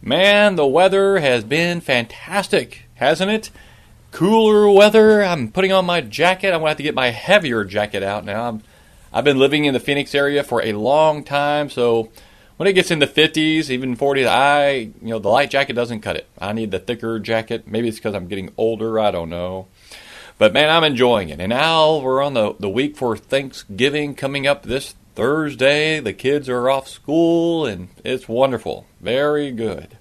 Man, the weather has been fantastic hasn't it? Cooler weather. I'm putting on my jacket. I'm going to have to get my heavier jacket out now. i have been living in the Phoenix area for a long time, so when it gets in the 50s, even 40s, I, you know, the light jacket doesn't cut it. I need the thicker jacket. Maybe it's because I'm getting older. I don't know. But man, I'm enjoying it. And now we're on the, the week for Thanksgiving coming up this Thursday. The kids are off school, and it's wonderful. Very good.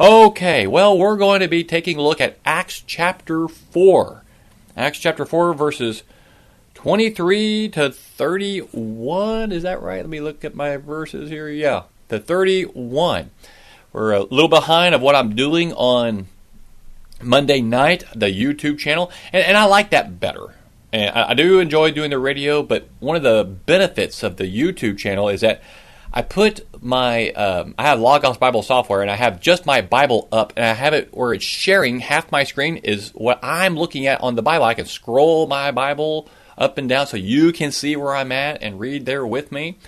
Okay, well, we're going to be taking a look at Acts chapter 4. Acts chapter 4, verses 23 to 31. Is that right? Let me look at my verses here. Yeah, to 31. We're a little behind of what I'm doing on Monday night, the YouTube channel, and, and I like that better. And I, I do enjoy doing the radio, but one of the benefits of the YouTube channel is that I put my um, I have Logos Bible software and I have just my Bible up and I have it where it's sharing half my screen is what I'm looking at on the Bible. I can scroll my Bible up and down so you can see where I'm at and read there with me.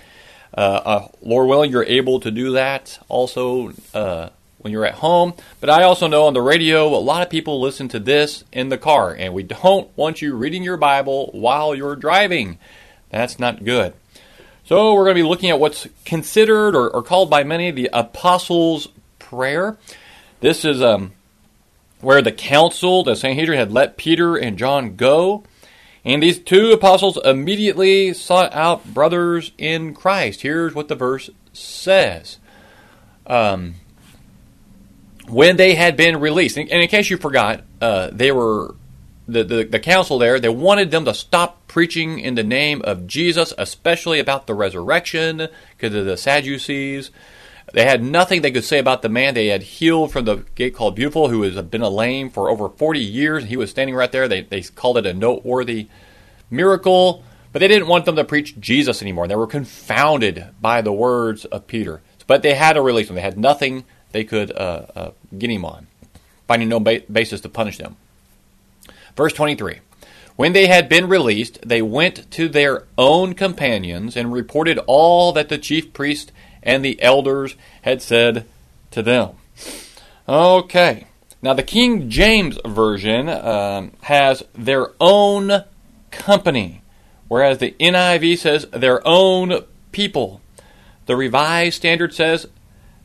Uh, uh, Lord willing, you're able to do that also uh, when you're at home. But I also know on the radio, a lot of people listen to this in the car, and we don't want you reading your Bible while you're driving. That's not good. So we're going to be looking at what's considered or, or called by many the Apostles' Prayer. This is um, where the council, the Sanhedrin, had let Peter and John go. And these two apostles immediately sought out brothers in Christ. Here's what the verse says. Um, when they had been released, and in case you forgot, uh, they were the, the, the council there, they wanted them to stop preaching in the name of Jesus, especially about the resurrection, because of the Sadducees. They had nothing they could say about the man they had healed from the gate called Beautiful, who has been a lame for over 40 years. He was standing right there. They, they called it a noteworthy miracle, but they didn't want them to preach Jesus anymore. They were confounded by the words of Peter. But they had to release. They had nothing they could uh, uh, get him on, finding no ba- basis to punish them. Verse 23 When they had been released, they went to their own companions and reported all that the chief priest and the elders had said to them. Okay. Now, the King James Version um, has their own company, whereas the NIV says their own people. The Revised Standard says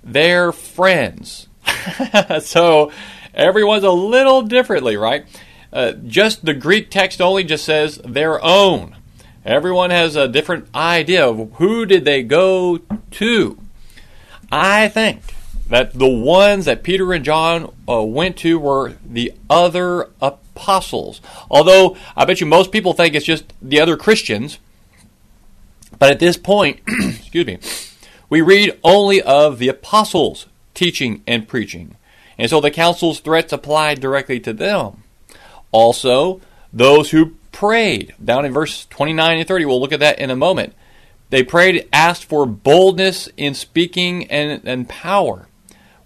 their friends. so everyone's a little differently, right? Uh, just the Greek text only just says their own. Everyone has a different idea of who did they go to. I think that the ones that Peter and John uh, went to were the other apostles. Although I bet you most people think it's just the other Christians. But at this point, excuse me, we read only of the apostles teaching and preaching. And so the council's threats applied directly to them. Also, those who prayed, down in verse 29 and 30, we'll look at that in a moment. They prayed, asked for boldness in speaking and, and power,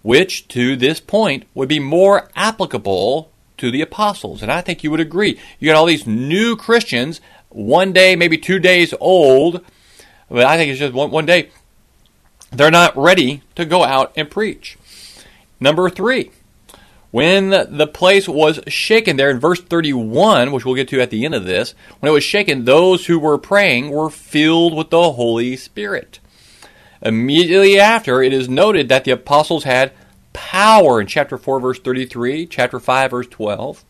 which to this point would be more applicable to the apostles. And I think you would agree. You got all these new Christians, one day, maybe two days old, but I think it's just one, one day. They're not ready to go out and preach. Number three, when the place was shaken, there in verse 31, which we'll get to at the end of this, when it was shaken, those who were praying were filled with the Holy Spirit. Immediately after, it is noted that the apostles had power in chapter 4, verse 33, chapter 5, verse 12.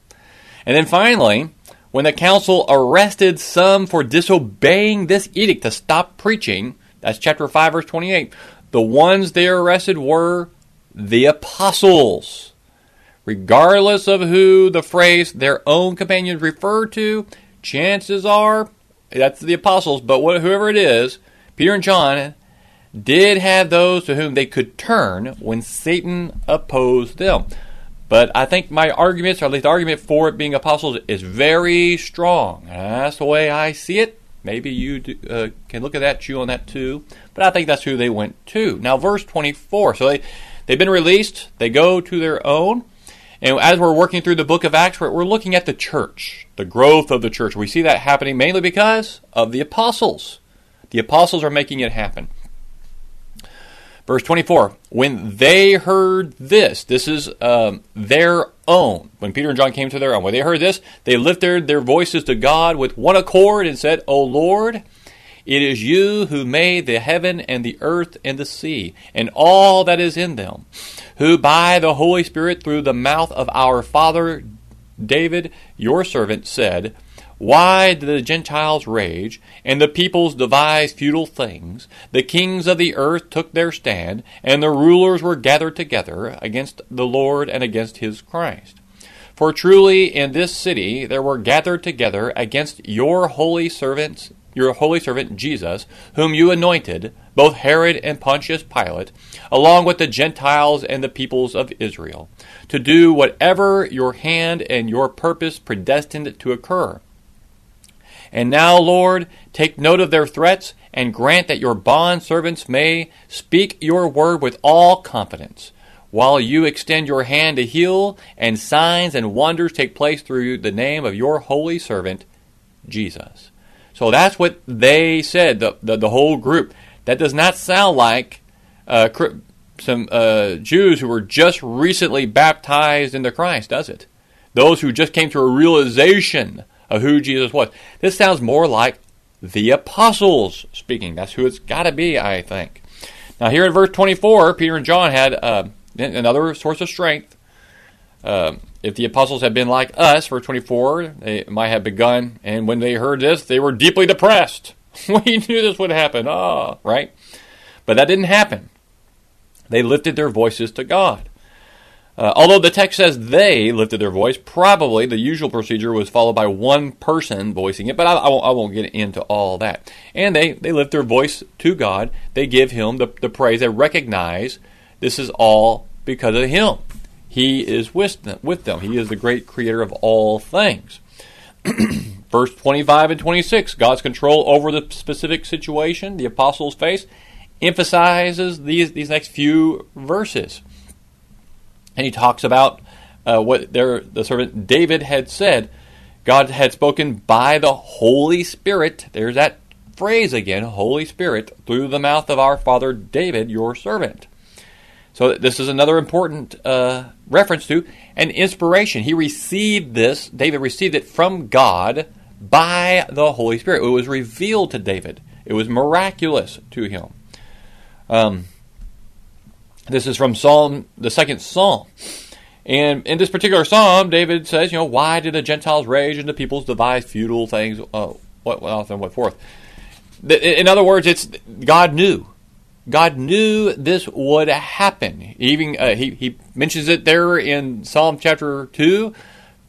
And then finally, when the council arrested some for disobeying this edict to stop preaching, that's chapter 5, verse 28, the ones they arrested were the apostles. Regardless of who the phrase their own companions refer to, chances are that's the apostles, but whoever it is, Peter and John did have those to whom they could turn when Satan opposed them. But I think my arguments, or at least the argument for it being apostles, is very strong. That's the way I see it. Maybe you do, uh, can look at that, chew on that too. But I think that's who they went to. Now, verse 24. So they, they've been released. They go to their own. And as we're working through the book of Acts, we're, we're looking at the church, the growth of the church. We see that happening mainly because of the apostles. The apostles are making it happen. Verse 24, when they heard this, this is um, their own. When Peter and John came to their own, when they heard this, they lifted their voices to God with one accord and said, O Lord, it is you who made the heaven and the earth and the sea and all that is in them, who by the Holy Spirit through the mouth of our father David, your servant, said, why did the Gentiles rage, and the peoples devise futile things? The kings of the earth took their stand, and the rulers were gathered together against the Lord and against his Christ. For truly in this city there were gathered together against your holy servants, your holy servant Jesus, whom you anointed, both Herod and Pontius Pilate, along with the Gentiles and the peoples of Israel, to do whatever your hand and your purpose predestined to occur and now, Lord, take note of their threats and grant that your bond servants may speak your word with all confidence, while you extend your hand to heal, and signs and wonders take place through the name of your holy servant, Jesus. So that's what they said, the, the, the whole group. That does not sound like uh, some uh, Jews who were just recently baptized into Christ, does it? Those who just came to a realization of who Jesus was. This sounds more like the apostles speaking. That's who it's got to be, I think. Now, here in verse 24, Peter and John had uh, another source of strength. Uh, if the apostles had been like us, verse 24, they might have begun, and when they heard this, they were deeply depressed. we knew this would happen. Ah, oh, right? But that didn't happen. They lifted their voices to God. Uh, although the text says they lifted their voice, probably the usual procedure was followed by one person voicing it, but I, I, won't, I won't, get into all that. And they, they lift their voice to God. They give Him the, the praise. They recognize this is all because of Him. He is with them, with them. He is the great creator of all things. Verse 25 and 26, God's control over the specific situation the apostles face, emphasizes these, these next few verses and he talks about uh, what their, the servant David had said. God had spoken by the Holy Spirit. There's that phrase again, Holy Spirit, through the mouth of our father David, your servant. So this is another important uh, reference to an inspiration. He received this, David received it from God by the Holy Spirit. It was revealed to David. It was miraculous to him. Um, this is from Psalm, the second Psalm. And in this particular psalm, David says, you know, why did the Gentiles rage and the peoples devise futile things? What, what and what forth? In other words, it's God knew. God knew this would happen. Even uh, he, he mentions it there in Psalm chapter 2,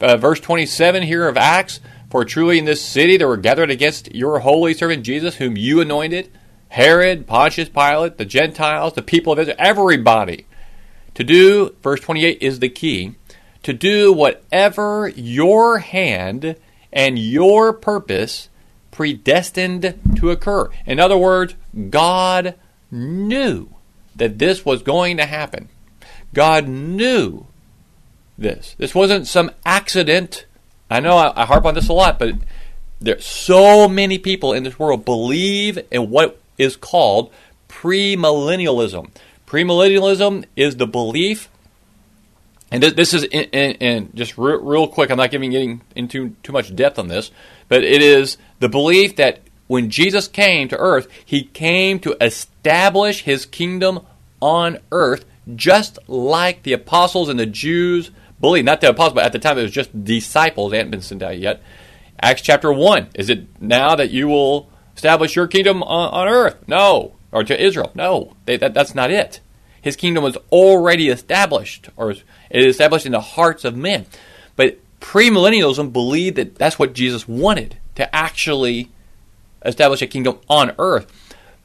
uh, verse 27 here of Acts. For truly in this city there were gathered against your holy servant Jesus, whom you anointed. Herod, Pontius Pilate, the Gentiles, the people of Israel, everybody. To do, verse 28 is the key, to do whatever your hand and your purpose predestined to occur. In other words, God knew that this was going to happen. God knew this. This wasn't some accident. I know I, I harp on this a lot, but there so many people in this world believe in what is called premillennialism. Premillennialism is the belief, and this is in, just re- real quick. I'm not giving getting into too much depth on this, but it is the belief that when Jesus came to earth, he came to establish his kingdom on earth just like the apostles and the Jews believed. Not the apostles, but at the time it was just disciples. They hadn't been sent out yet. Acts chapter 1. Is it now that you will establish your kingdom on, on earth? No. Or to Israel? No. They, that, that's not it. His kingdom was already established, or it is established in the hearts of men. But premillennialism believed that that's what Jesus wanted to actually establish a kingdom on earth.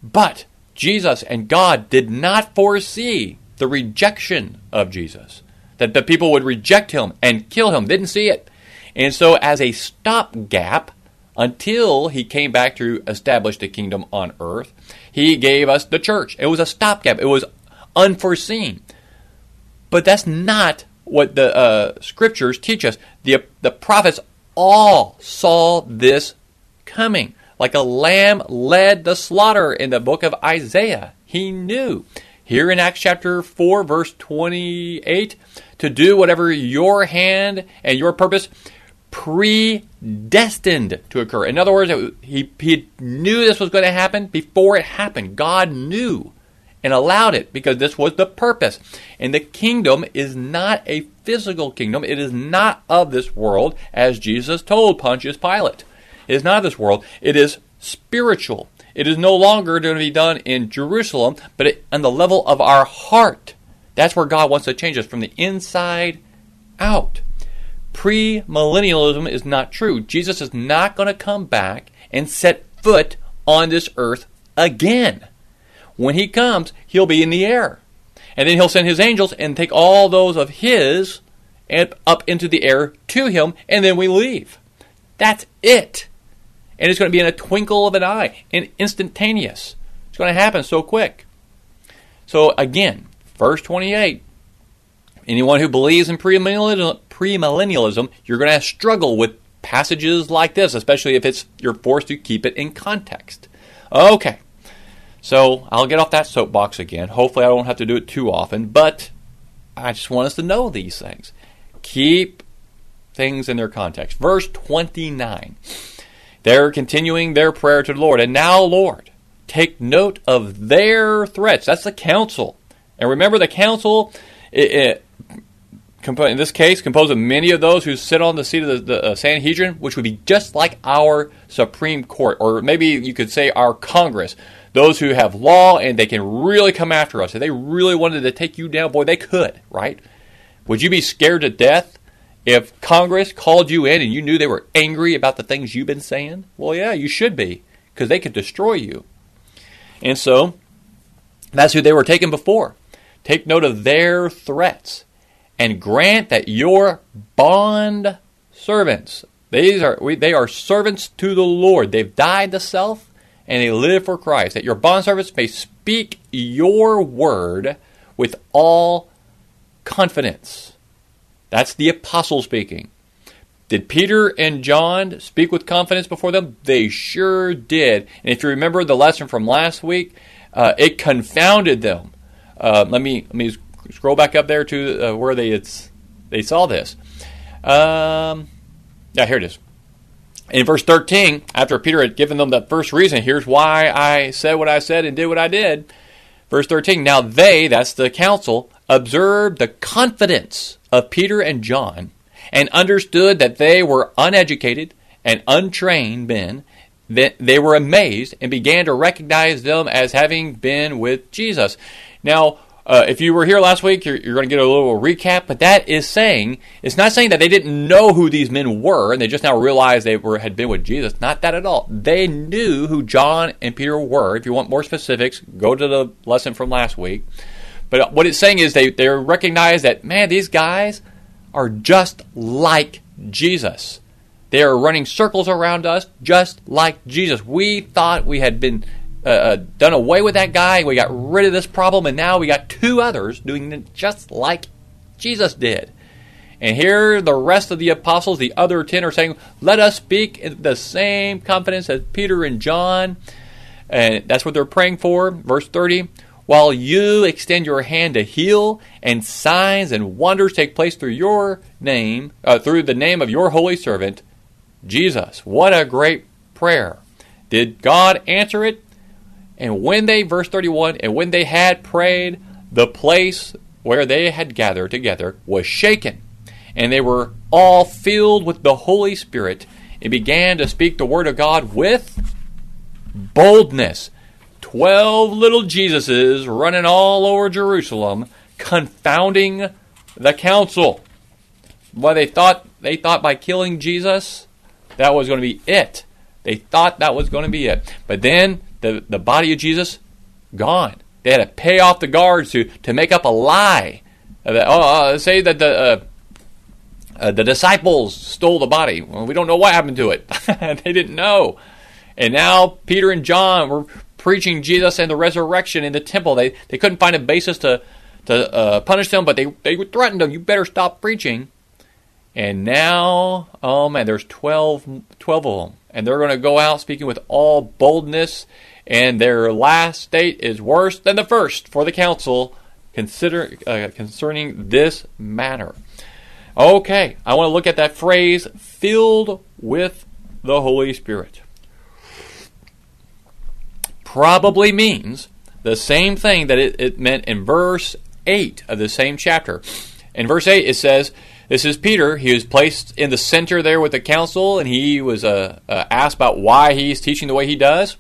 But Jesus and God did not foresee the rejection of Jesus, that the people would reject him and kill him. Didn't see it. And so, as a stopgap, until he came back to establish the kingdom on earth, he gave us the church. It was a stopgap, it was unforeseen. But that's not what the uh, scriptures teach us. The, the prophets all saw this coming. Like a lamb led the slaughter in the book of Isaiah. He knew. Here in Acts chapter 4, verse 28, to do whatever your hand and your purpose predestined to occur. In other words, he, he knew this was going to happen before it happened. God knew and allowed it because this was the purpose. And the kingdom is not a physical kingdom, it is not of this world, as Jesus told Pontius Pilate. It is not of this world, it is spiritual. It is no longer going to be done in Jerusalem, but on the level of our heart. That's where God wants to change us from the inside out premillennialism is not true. Jesus is not going to come back and set foot on this earth again. When he comes, he'll be in the air. And then he'll send his angels and take all those of his up into the air to him, and then we leave. That's it. And it's going to be in a twinkle of an eye and instantaneous. It's going to happen so quick. So again, verse 28 anyone who believes in premillennialism, premillennialism, you're going to struggle with passages like this, especially if it's you're forced to keep it in context. Okay. So I'll get off that soapbox again. Hopefully I don't have to do it too often, but I just want us to know these things. Keep things in their context. Verse 29. They're continuing their prayer to the Lord. And now, Lord, take note of their threats. That's the council. And remember, the council, it, it, in this case, composed of many of those who sit on the seat of the, the uh, Sanhedrin, which would be just like our Supreme Court, or maybe you could say our Congress. Those who have law and they can really come after us. If they really wanted to take you down, boy, they could, right? Would you be scared to death if Congress called you in and you knew they were angry about the things you've been saying? Well, yeah, you should be, because they could destroy you. And so, that's who they were taken before. Take note of their threats and grant that your bond servants, these are we, they are servants to the Lord. They've died to self and they live for Christ. That your bond servants may speak your word with all confidence. That's the apostle speaking. Did Peter and John speak with confidence before them? They sure did. And if you remember the lesson from last week, uh, it confounded them. Uh, let me let me scroll back up there to uh, where they it's, they saw this. Um, yeah, here it is. In verse 13, after Peter had given them that first reason, here's why I said what I said and did what I did. Verse 13, now they, that's the council, observed the confidence of Peter and John and understood that they were uneducated and untrained men. They were amazed and began to recognize them as having been with Jesus. Now, uh, if you were here last week, you're, you're going to get a little recap, but that is saying, it's not saying that they didn't know who these men were and they just now realized they were had been with Jesus. Not that at all. They knew who John and Peter were. If you want more specifics, go to the lesson from last week. But what it's saying is they, they recognize that, man, these guys are just like Jesus. They are running circles around us just like Jesus. We thought we had been uh, uh, done away with that guy. We got rid of this problem, and now we got two others doing it just like Jesus did. And here, the rest of the apostles, the other ten, are saying, "Let us speak in the same confidence as Peter and John." And that's what they're praying for. Verse thirty. While you extend your hand to heal, and signs and wonders take place through your name, uh, through the name of your holy servant, Jesus. What a great prayer! Did God answer it? And when they, verse 31, and when they had prayed, the place where they had gathered together was shaken, and they were all filled with the Holy Spirit and began to speak the word of God with boldness. Twelve little Jesuses running all over Jerusalem, confounding the council. Why they thought they thought by killing Jesus, that was going to be it. They thought that was going to be it. But then the, the body of Jesus, gone. They had to pay off the guards to, to make up a lie. Uh, oh, uh, say that the uh, uh, the disciples stole the body. Well, we don't know what happened to it. they didn't know. And now Peter and John were preaching Jesus and the resurrection in the temple. They they couldn't find a basis to to uh, punish them, but they they threatened them. You better stop preaching. And now, oh man, there's 12, 12 of them, and they're going to go out speaking with all boldness. And their last state is worse than the first for the council, consider uh, concerning this matter. Okay, I want to look at that phrase filled with the Holy Spirit. Probably means the same thing that it, it, meant in verse 8 of the same chapter. In verse 8, it says, This is Peter. He was placed in the center there with the council, and he was uh, uh, asked about why he's teaching the way he does.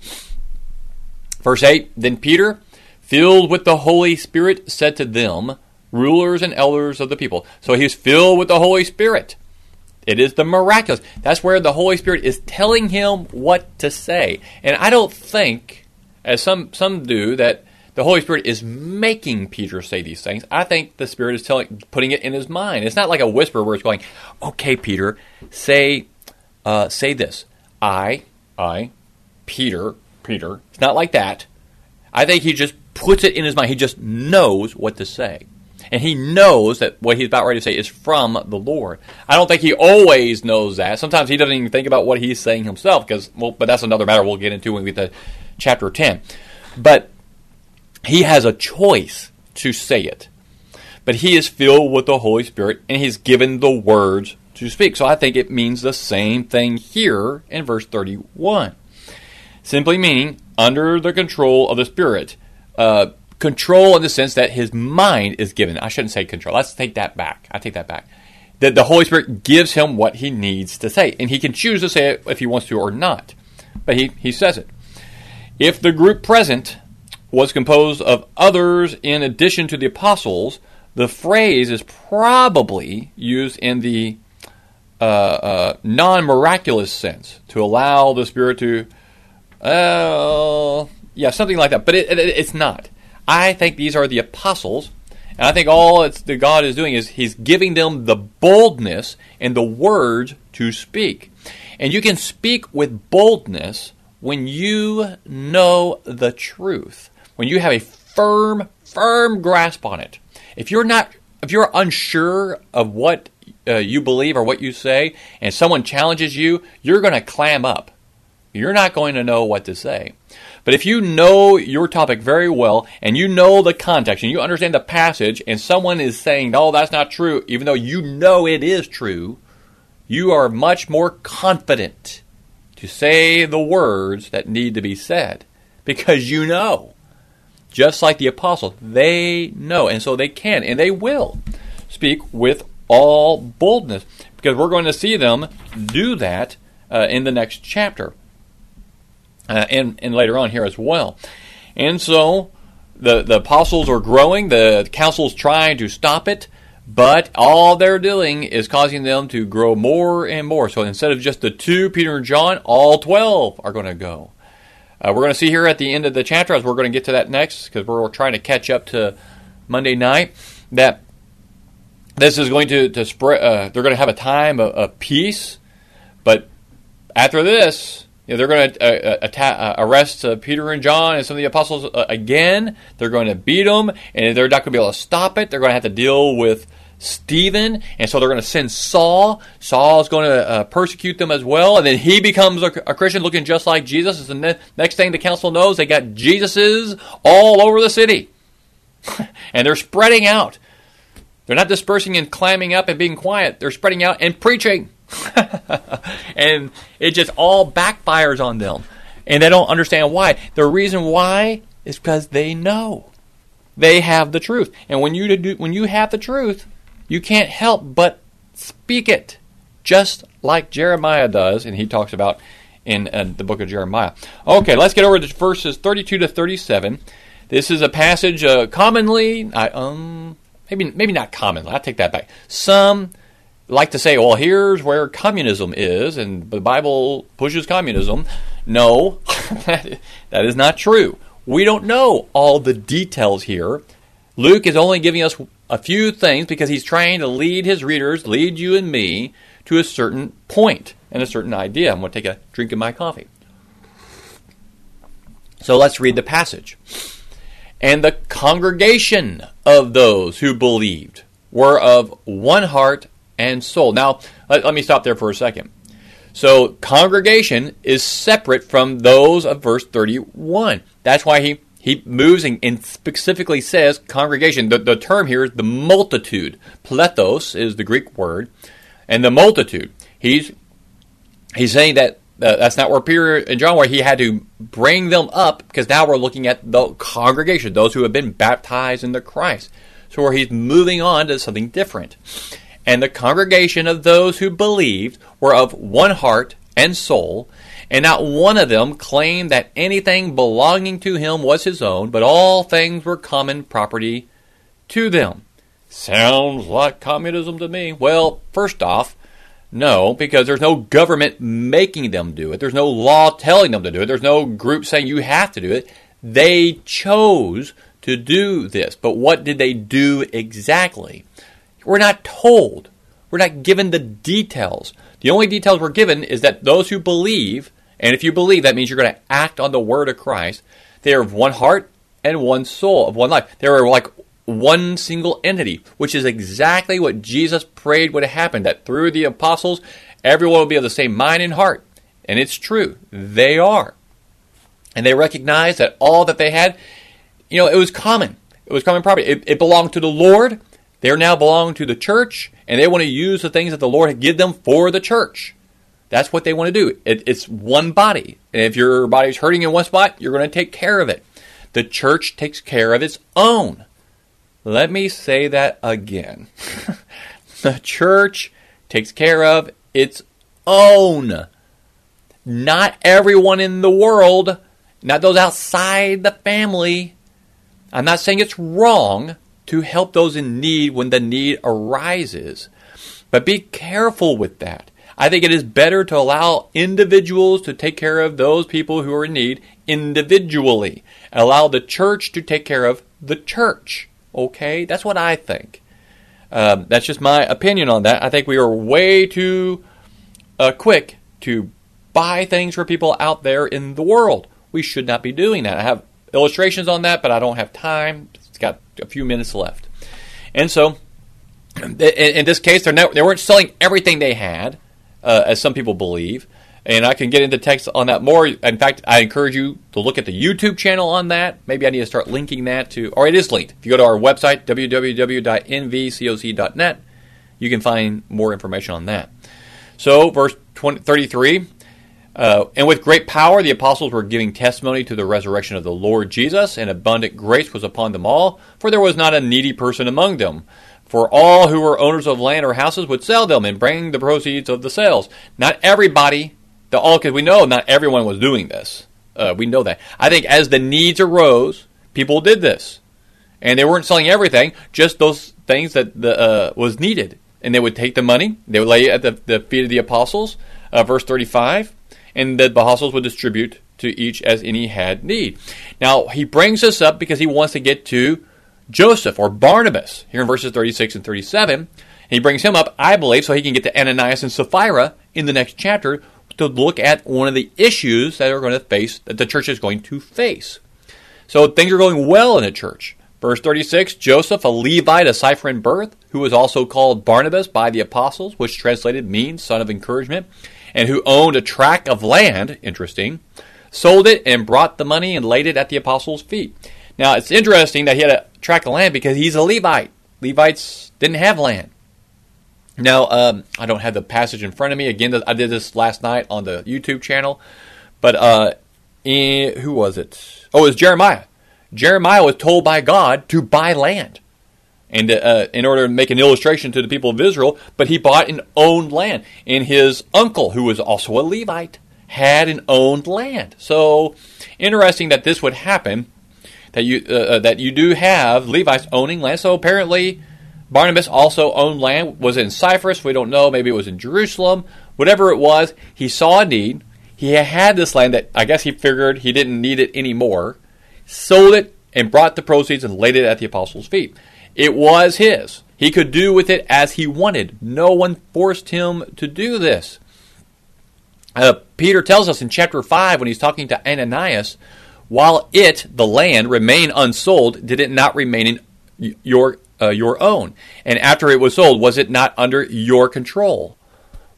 Verse 8 Then Peter, filled with the Holy Spirit, said to them, rulers and elders of the people. So he's filled with the Holy Spirit. It is the miraculous. That's where the Holy Spirit is telling him what to say. And I don't think, as some some do, that the Holy Spirit is making Peter say these things. I think the Spirit is telling, putting it in his mind. It's not like a whisper where it's going, "Okay, Peter, say, uh, say this. I, I, Peter, Peter." It's not like that. I think he just puts it in his mind. He just knows what to say and he knows that what he's about ready to say is from the Lord. I don't think he always knows that. Sometimes he doesn't even think about what he's saying himself, because well, but that's another matter we'll get into when we get to chapter ten. But he has a choice to say it. But he is filled with the Holy Spirit, and he's given the words to speak. So I think it means the same thing here in verse 31. Simply meaning under the control of the Spirit. Uh, control in the sense that his mind is given. I shouldn't say control. Let's take that back. I take that back. That the Holy Spirit gives him what he needs to say, and he can choose to say it if he wants to or not. But he, he says it. If the group present was composed of others in addition to the apostles, the phrase is probably used in the uh, uh, non miraculous sense to allow the Spirit to, uh, yeah, something like that. But it, it, it's not. I think these are the apostles, and I think all that God is doing is He's giving them the boldness and the words to speak. And you can speak with boldness when you know the truth, when you have a firm, firm grasp on it. If you're not, if you're unsure of what uh, you believe or what you say, and someone challenges you, you're going to clam up. You're not going to know what to say. But if you know your topic very well and you know the context and you understand the passage and someone is saying, no, that's not true, even though you know it is true, you are much more confident to say the words that need to be said because you know. Just like the apostles, they know, and so they can and they will speak with all boldness because we're going to see them do that uh, in the next chapter uh, and, and later on here as well. And so the, the apostles are growing, the council's trying to stop it, but all they're doing is causing them to grow more and more. So instead of just the two, Peter and John, all 12 are going to go. Uh, we're going to see here at the end of the chapter, as we're going to get to that next, because we're trying to catch up to Monday night, that this is going to, to spread, uh, they're going to have a time of, of peace, but after this, you know, they're going to uh, uh, atta- uh, arrest uh, Peter and John and some of the apostles uh, again. They're going to beat them, and they're not going to be able to stop it. They're going to have to deal with Stephen, and so they're going to send Saul. Saul is going to uh, persecute them as well, and then he becomes a, a Christian looking just like Jesus. And the next thing the council knows, they got Jesuses all over the city, and they're spreading out. They're not dispersing and climbing up and being quiet. They're spreading out and preaching. and it just all backfires on them. And they don't understand why. The reason why is because they know. they have the truth. And when you do, when you have the truth, you can't help but speak it, just like Jeremiah does, and he talks about in, in the book of Jeremiah. Okay, let's get over to verses 32 to 37. This is a passage uh, commonly, I, um, maybe maybe not commonly. I take that back. Some like to say, well, here's where communism is, and the Bible pushes communism. No, that is not true. We don't know all the details here. Luke is only giving us a few things because he's trying to lead his readers, lead you and me, to a certain point and a certain idea. I'm going to take a drink of my coffee. So let's read the passage. And the congregation of those who believed were of one heart and soul. Now, let, let me stop there for a second. So, congregation is separate from those of verse 31. That's why he, he moves and, and specifically says congregation. The, the term here is the multitude. Plethos is the Greek word, and the multitude. He's, he's saying that uh, that's not where Peter and John were. He had to bring them up because now we're looking at the congregation, those who have been baptized into Christ. So where he's moving on to something different. And the congregation of those who believed were of one heart and soul, and not one of them claimed that anything belonging to him was his own, but all things were common property to them. Sounds like communism to me. Well, first off, no, because there's no government making them do it. There's no law telling them to do it. There's no group saying you have to do it. They chose to do this. But what did they do exactly? We're not told. We're not given the details. The only details we're given is that those who believe, and if you believe, that means you're going to act on the word of Christ, they are of one heart and one soul, of one life. They are like one single entity, which is exactly what Jesus prayed would happen that through the apostles, everyone will be of the same mind and heart. And it's true. They are. And they recognized that all that they had, you know, it was common. It was common property. It, it belonged to the Lord, they now belong to the church, and they want to use the things that the Lord had given them for the church. That's what they want to do. It, it's one body. And if your body's hurting in one spot, you're going to take care of it. The church takes care of its own. Let me say that again. the church takes care of its own. Not everyone in the world, not those outside the family. I'm not saying it's wrong to help those in need when the need arises. But be careful with that. I think it is better to allow individuals to take care of those people who are in need individually. Allow the church to take care of the church. Okay? That's what I think. Um, that's just my opinion on that. I think we are way too uh, quick to buy things for people out there in the world. We should not be doing that. I have illustrations on that, but I don't have time it's got a few minutes left. And so, in this case, not, they weren't selling everything they had, uh, as some people believe. And I can get into text on that more. In fact, I encourage you to look at the YouTube channel on that. Maybe I need to start linking that to, or it is linked. If you go to our website, www.nvcoc.net, you can find more information on that. So, verse 20, 33 uh, and with great power, the apostles were giving testimony to the resurrection of the Lord Jesus, and abundant grace was upon them all, for there was not a needy person among them. For all who were owners of land or houses would sell them and bring the proceeds of the sales. Not everybody, the all, because we know not everyone was doing this. Uh, we know that. I think as the needs arose, people did this, and they weren't selling everything, just those things that the, uh, was needed. And they would take the money, they would lay it at the, the feet of the apostles. Uh, verse thirty-five and that the apostles would distribute to each as any had need. Now, he brings this up because he wants to get to Joseph or Barnabas here in verses 36 and 37. he brings him up, I believe, so he can get to Ananias and Sapphira in the next chapter to look at one of the issues that are going to face, that the church is going to face. So things are going well in the church. Verse 36 Joseph, a Levite, a Cyprian birth, who was also called Barnabas by the apostles, which translated means son of encouragement and who owned a tract of land, interesting, sold it and brought the money and laid it at the apostles' feet. Now, it's interesting that he had a tract of land because he's a Levite. Levites didn't have land. Now, um, I don't have the passage in front of me. Again, I did this last night on the YouTube channel. But uh, in, who was it? Oh, it was Jeremiah. Jeremiah was told by God to buy land and uh, in order to make an illustration to the people of Israel, but he bought and owned land. And his uncle, who was also a Levite, had an owned land. So interesting that this would happen. That you uh, uh, that you do have Levites owning land. So apparently, Barnabas also owned land. Was in Cyprus? We don't know. Maybe it was in Jerusalem. Whatever it was, he saw a need. He had this land that I guess he figured he didn't need it anymore. Sold it and brought the proceeds and laid it at the apostles' feet. It was his. He could do with it as he wanted. No one forced him to do this. Uh, Peter tells us in chapter 5 when he's talking to Ananias, while it, the land, remained unsold, did it not remain in your, uh, your own? And after it was sold, was it not under your control?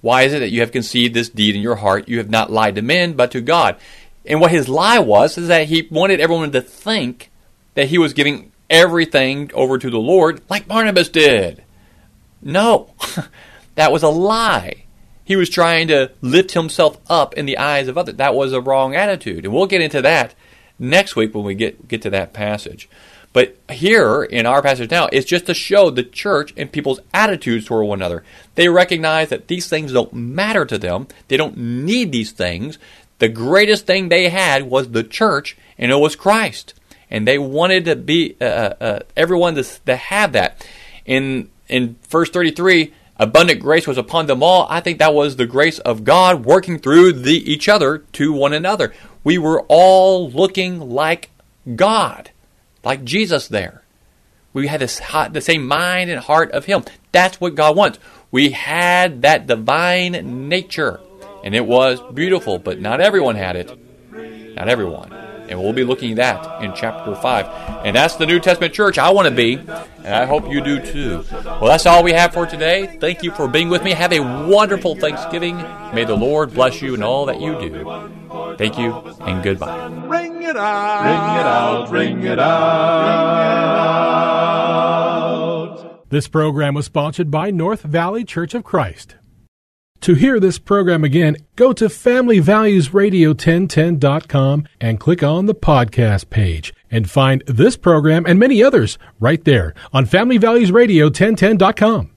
Why is it that you have conceived this deed in your heart? You have not lied to men, but to God. And what his lie was is that he wanted everyone to think that he was giving everything over to the Lord like Barnabas did. No, that was a lie. He was trying to lift himself up in the eyes of others. That was a wrong attitude. And we'll get into that next week when we get, get to that passage. But here in our passage now, it's just to show the church and people's attitudes toward one another. They recognize that these things don't matter to them, they don't need these things. The greatest thing they had was the church, and it was Christ and they wanted to be uh, uh, uh, everyone to, to have that. In in verse 33, abundant grace was upon them all. I think that was the grace of God working through the each other to one another. We were all looking like God, like Jesus there. We had this, the same mind and heart of Him. That's what God wants. We had that divine nature, and it was beautiful, but not everyone had it. Not everyone. And we'll be looking at that in chapter 5. And that's the New Testament church I want to be, and I hope you do too. Well, that's all we have for today. Thank you for being with me. Have a wonderful Thanksgiving. May the Lord bless you in all that you do. Thank you, and goodbye. Ring it out, ring it out, ring it out. This program was sponsored by North Valley Church of Christ. To hear this program again, go to FamilyValuesRadio1010.com and click on the podcast page and find this program and many others right there on FamilyValuesRadio1010.com.